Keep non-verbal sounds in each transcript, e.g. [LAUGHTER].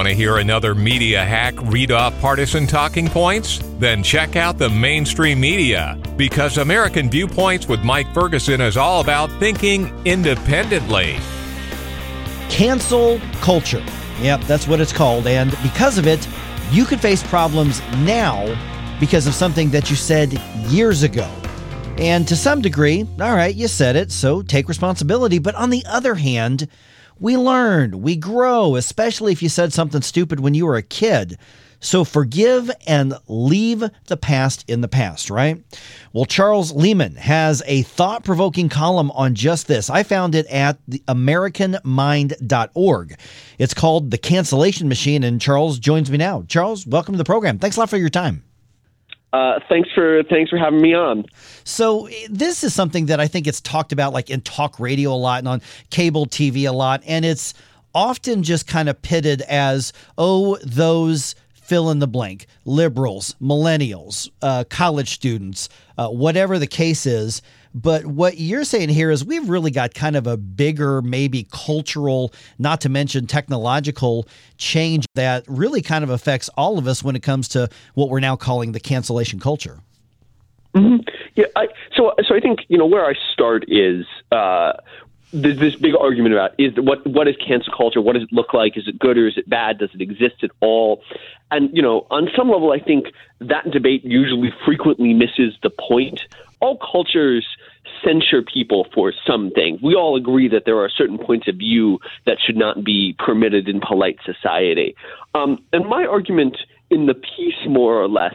Want to hear another media hack read off partisan talking points? Then check out the mainstream media because American Viewpoints with Mike Ferguson is all about thinking independently. Cancel culture. Yep, that's what it's called. And because of it, you could face problems now because of something that you said years ago. And to some degree, all right, you said it, so take responsibility. But on the other hand, we learn, we grow, especially if you said something stupid when you were a kid. So forgive and leave the past in the past, right? Well, Charles Lehman has a thought provoking column on just this. I found it at the AmericanMind.org. It's called The Cancellation Machine, and Charles joins me now. Charles, welcome to the program. Thanks a lot for your time. Uh, thanks for thanks for having me on. So this is something that I think it's talked about like in talk radio a lot and on cable TV a lot, and it's often just kind of pitted as oh those fill in the blank liberals, millennials, uh, college students, uh, whatever the case is. But what you're saying here is we've really got kind of a bigger, maybe cultural, not to mention technological change that really kind of affects all of us when it comes to what we're now calling the cancellation culture. Mm-hmm. Yeah, I, so so I think you know where I start is uh, there's this big argument about is what what is cancel culture? What does it look like? Is it good or is it bad? Does it exist at all? And you know, on some level, I think that debate usually frequently misses the point. All cultures censure people for some things. We all agree that there are certain points of view that should not be permitted in polite society. Um, and my argument in the piece, more or less,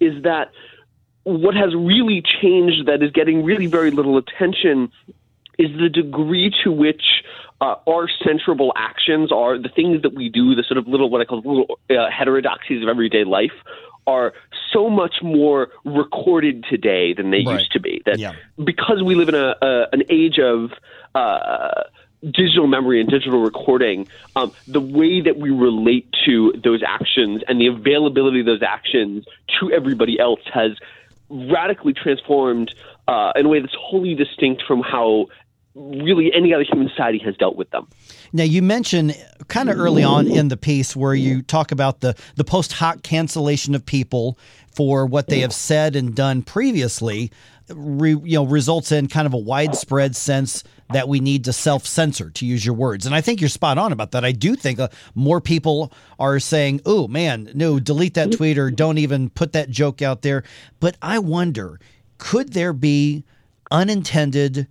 is that what has really changed that is getting really very little attention is the degree to which uh, our censorable actions are the things that we do, the sort of little what I call little uh, heterodoxies of everyday life, are so much more recorded today than they right. used to be. That yeah. because we live in a, a an age of uh, digital memory and digital recording, um, the way that we relate to those actions and the availability of those actions to everybody else has radically transformed uh, in a way that's wholly distinct from how really any other human society has dealt with them. Now, you mentioned kind of early on in the piece where you talk about the, the post hoc cancellation of people for what they have said and done previously, re, you know, results in kind of a widespread sense that we need to self censor, to use your words. And I think you're spot on about that. I do think uh, more people are saying, oh, man, no, delete that tweet or don't even put that joke out there. But I wonder, could there be unintended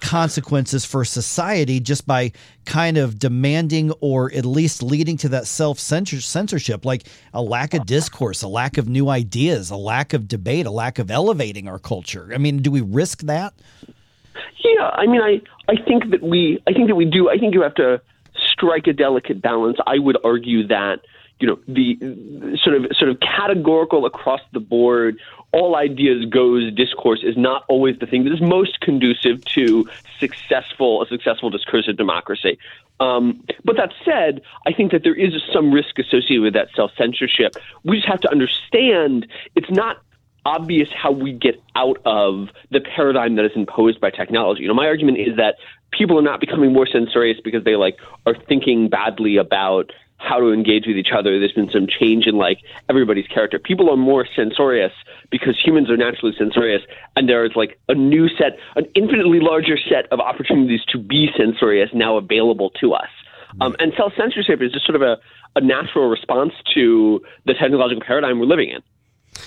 consequences for society just by kind of demanding or at least leading to that self censorship, like a lack of discourse, a lack of new ideas, a lack of debate, a lack of elevating our culture. I mean, do we risk that? Yeah, I mean, I I think that we I think that we do. I think you have to strike a delicate balance. I would argue that you know the sort of sort of categorical across the board all ideas goes discourse is not always the thing that is most conducive to successful a successful discursive democracy. Um, but that said, I think that there is some risk associated with that self censorship. We just have to understand it's not obvious how we get out of the paradigm that is imposed by technology. You know, my argument is that people are not becoming more censorious because they like are thinking badly about how to engage with each other. There's been some change in like everybody's character. People are more censorious because humans are naturally censorious, and there is like a new set, an infinitely larger set of opportunities to be censorious now available to us. Um, and self censorship is just sort of a, a natural response to the technological paradigm we're living in.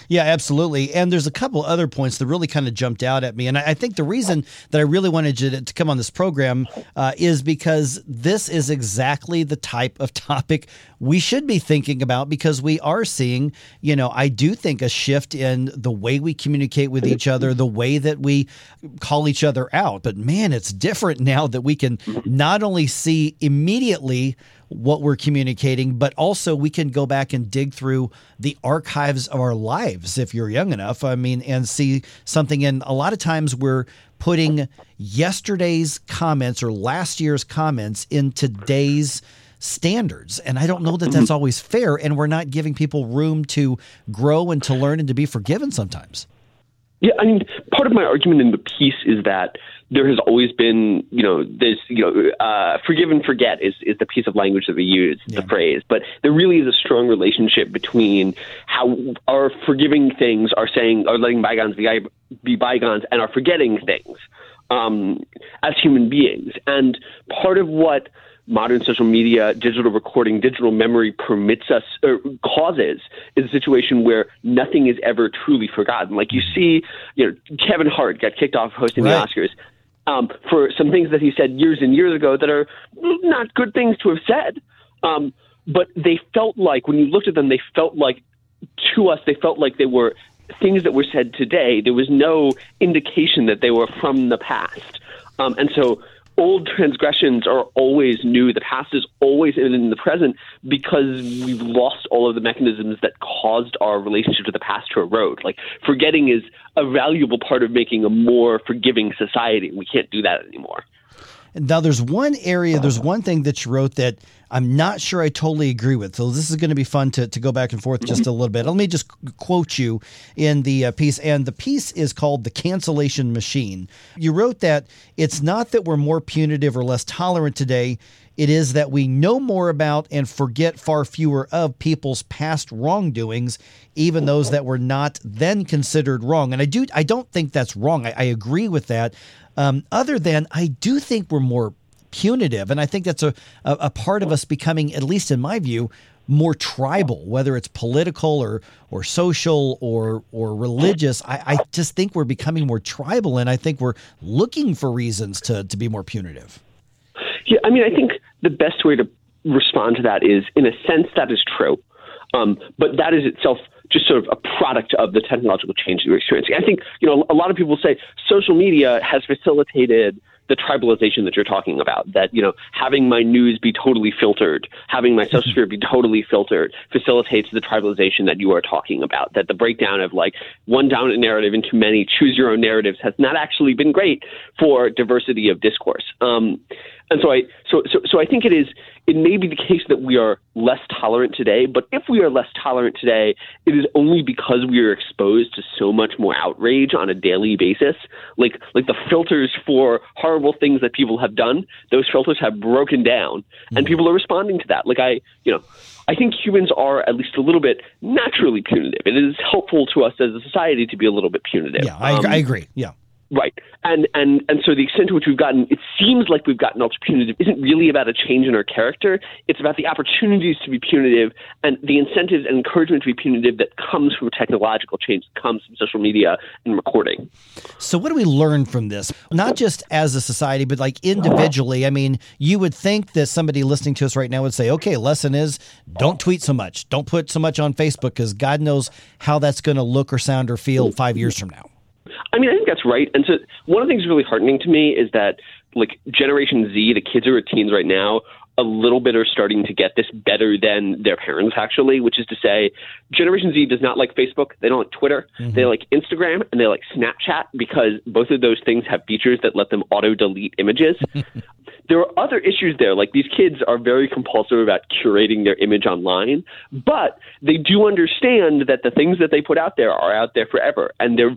Yeah, absolutely. And there's a couple other points that really kind of jumped out at me. And I, think the reason that I really wanted you to, to come on this program uh, is because this is exactly the type of [LAUGHS] topic we should be thinking about because we are seeing, you know, I do think a shift in the way we communicate with each other, the way that we call each other out. But man, it's different now that we can not only see immediately what we're communicating, but also we can go back and dig through the archives of our lives if you're young enough. I mean, and see something. And a lot of times we're putting yesterday's comments or last year's comments in today's standards. And I don't know that that's always fair. And we're not giving people room to grow and to learn and to be forgiven sometimes. Yeah, I mean, part of my argument in the piece is that there has always been, you know, this, you know, uh, forgive and forget is, is the piece of language that we use, yeah. the phrase. But there really is a strong relationship between how our forgiving things are saying, are letting bygones be, be bygones, and are forgetting things um, as human beings. And part of what modern social media, digital recording, digital memory permits us or causes is a situation where nothing is ever truly forgotten. Like you see, you know, Kevin Hart got kicked off hosting right. the Oscars. Um, for some things that he said years and years ago that are not good things to have said. Um, but they felt like, when you looked at them, they felt like, to us, they felt like they were things that were said today. There was no indication that they were from the past. Um, and so old transgressions are always new. The past is always in the present because we've lost all of the mechanisms that caused our relationship to the past to erode. Like forgetting is a valuable part of making a more forgiving society. We can't do that anymore. Now, there's one area, there's one thing that you wrote that I'm not sure I totally agree with. So this is going to be fun to, to go back and forth just a little bit. Let me just quote you in the uh, piece. And the piece is called The Cancellation Machine. You wrote that it's not that we're more punitive or less tolerant today. It is that we know more about and forget far fewer of people's past wrongdoings, even those that were not then considered wrong. And I do I don't think that's wrong. I, I agree with that. Um, other than I do think we're more punitive, and I think that's a, a, a part of us becoming, at least in my view, more tribal, whether it's political or or social or or religious. I, I just think we're becoming more tribal, and I think we're looking for reasons to to be more punitive. Yeah, I mean, I think the best way to respond to that is, in a sense, that is true, um, but that is itself just sort of a product of the technological change that we're experiencing. I think, you know, a lot of people say social media has facilitated the tribalization that you're talking about. That you know, having my news be totally filtered, having my social [LAUGHS] sphere be totally filtered, facilitates the tribalization that you are talking about. That the breakdown of like one dominant narrative into many choose your own narratives has not actually been great for diversity of discourse. Um, and so I so, so so I think it is it may be the case that we are less tolerant today, but if we are less tolerant today, it is only because we are exposed to so much more outrage on a daily basis. Like like the filters for horrible things that people have done, those filters have broken down and mm-hmm. people are responding to that. Like I, you know, I think humans are at least a little bit naturally punitive. It is helpful to us as a society to be a little bit punitive. Yeah, I, um, I agree. Yeah. Right. And, and, and so the extent to which we've gotten, it seems like we've gotten ultra punitive isn't really about a change in our character. It's about the opportunities to be punitive and the incentives and encouragement to be punitive that comes from technological change, that comes from social media and recording. So, what do we learn from this? Not just as a society, but like individually. I mean, you would think that somebody listening to us right now would say, okay, lesson is don't tweet so much, don't put so much on Facebook because God knows how that's going to look or sound or feel hmm. five years from now. I mean, I think that's right. And so one of the things really heartening to me is that like Generation Z, the kids who are teens right now, a little bit are starting to get this better than their parents actually, which is to say, Generation Z does not like Facebook, they don't like Twitter, mm-hmm. they like Instagram, and they like Snapchat because both of those things have features that let them auto delete images. [LAUGHS] there are other issues there, like these kids are very compulsive about curating their image online, but they do understand that the things that they put out there are out there forever, and they're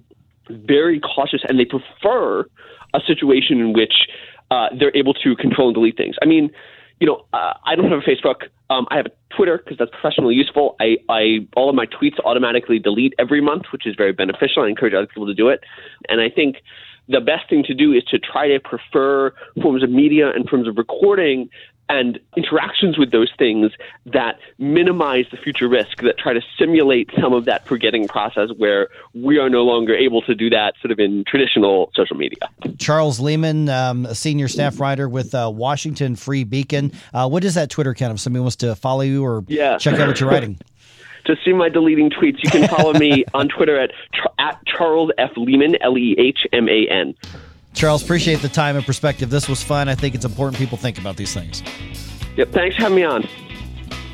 very cautious and they prefer a situation in which uh, they're able to control and delete things. I mean, you know, uh, I don't have a Facebook. Um, I have a Twitter because that's professionally useful. I, I all of my tweets automatically delete every month, which is very beneficial. I encourage other people to do it, and I think the best thing to do is to try to prefer forms of media and forms of recording and interactions with those things that minimize the future risk, that try to simulate some of that forgetting process where we are no longer able to do that sort of in traditional social media. Charles Lehman, um, a senior staff writer with uh, Washington Free Beacon. Uh, what is that Twitter account if somebody wants to follow you or yeah. check out what you're writing? [LAUGHS] to see my deleting tweets, you can follow me [LAUGHS] on Twitter at, at Charles F. Lehman, L E H M A N. Charles, appreciate the time and perspective. This was fun. I think it's important people think about these things. Yep. Thanks for having me on.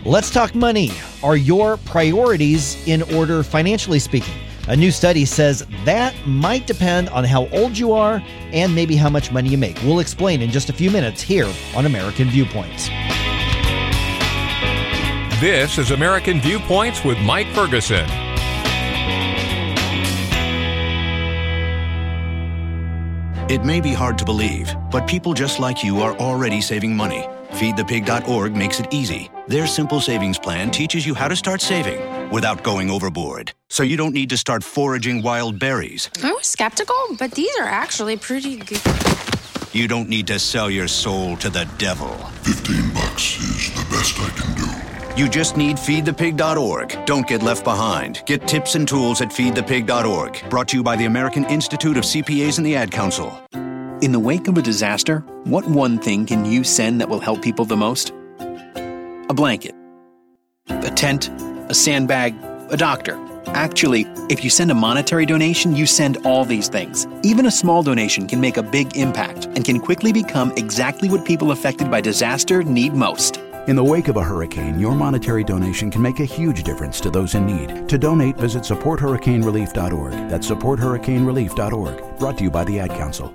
Let's talk money. Are your priorities in order financially speaking? A new study says that might depend on how old you are and maybe how much money you make. We'll explain in just a few minutes here on American Viewpoints. This is American Viewpoints with Mike Ferguson. It may be hard to believe, but people just like you are already saving money. FeedThePig.org makes it easy. Their simple savings plan teaches you how to start saving without going overboard. So you don't need to start foraging wild berries. I was skeptical, but these are actually pretty good. You don't need to sell your soul to the devil. 15 bucks is the best I can do. You just need feedthepig.org. Don't get left behind. Get tips and tools at feedthepig.org. Brought to you by the American Institute of CPAs and the Ad Council. In the wake of a disaster, what one thing can you send that will help people the most? A blanket, a tent, a sandbag, a doctor. Actually, if you send a monetary donation, you send all these things. Even a small donation can make a big impact and can quickly become exactly what people affected by disaster need most. In the wake of a hurricane, your monetary donation can make a huge difference to those in need. To donate, visit supporthurricanerelief.org. That's supporthurricanerelief.org. Brought to you by the Ad Council.